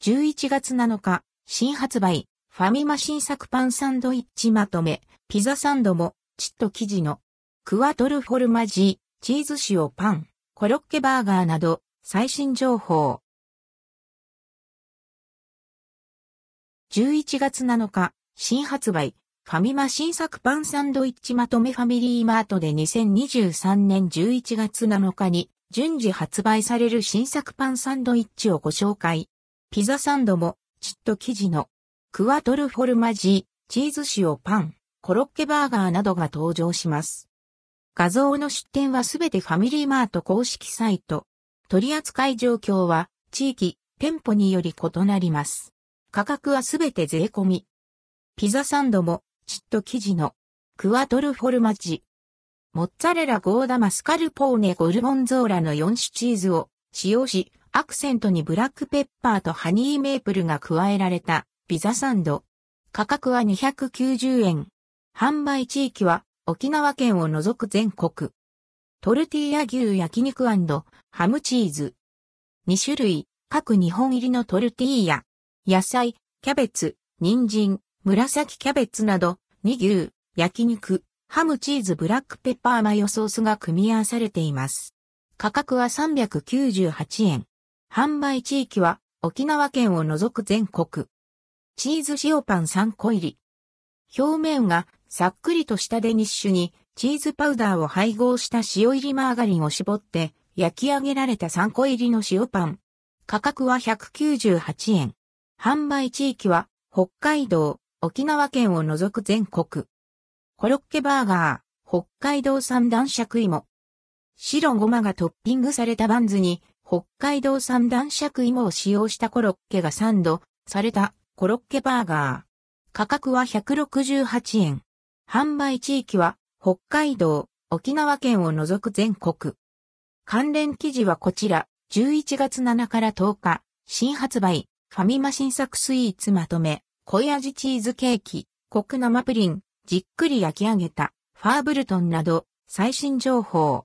11月7日、新発売、ファミマ新作パンサンドイッチまとめ、ピザサンドも、チッと生地の、クワトルフォルマジー、チーズ塩パン、コロッケバーガーなど、最新情報。11月7日、新発売、ファミマ新作パンサンドイッチまとめファミリーマートで2023年11月7日に順次発売される新作パンサンドイッチをご紹介。ピザサンドも、チッと生地の、クワトルフォルマジー、チーズ塩パン、コロッケバーガーなどが登場します。画像の出展はすべてファミリーマート公式サイト。取扱状況は、地域、店舗により異なります。価格はすべて税込み。ピザサンドも、チッと生地の、クワトルフォルマジ。モッツァレラゴーダマスカルポーネゴルゴンゾーラの4種チーズを使用し、アクセントにブラックペッパーとハニーメープルが加えられたピザサンド。価格は290円。販売地域は沖縄県を除く全国。トルティーヤ牛焼肉ハムチーズ。2種類、各2本入りのトルティーヤ。野菜、キャベツ、人参、紫キャベツなど、2牛、焼肉、ハムチーズブラックペッパーマヨソースが組み合わされています。価格は398円。販売地域は沖縄県を除く全国。チーズ塩パン3個入り。表面がさっくりとしたデニッシュにチーズパウダーを配合した塩入りマーガリンを絞って焼き上げられた3個入りの塩パン。価格は198円。販売地域は北海道、沖縄県を除く全国。コロッケバーガー、北海道産男爵芋。白ごまがトッピングされたバンズに北海道産男爵芋を使用したコロッケがサンドされたコロッケバーガー。価格は168円。販売地域は北海道、沖縄県を除く全国。関連記事はこちら、11月7から10日、新発売、ファミマ新作スイーツまとめ、濃い味チーズケーキ、コク生プリン、じっくり焼き上げた、ファーブルトンなど、最新情報。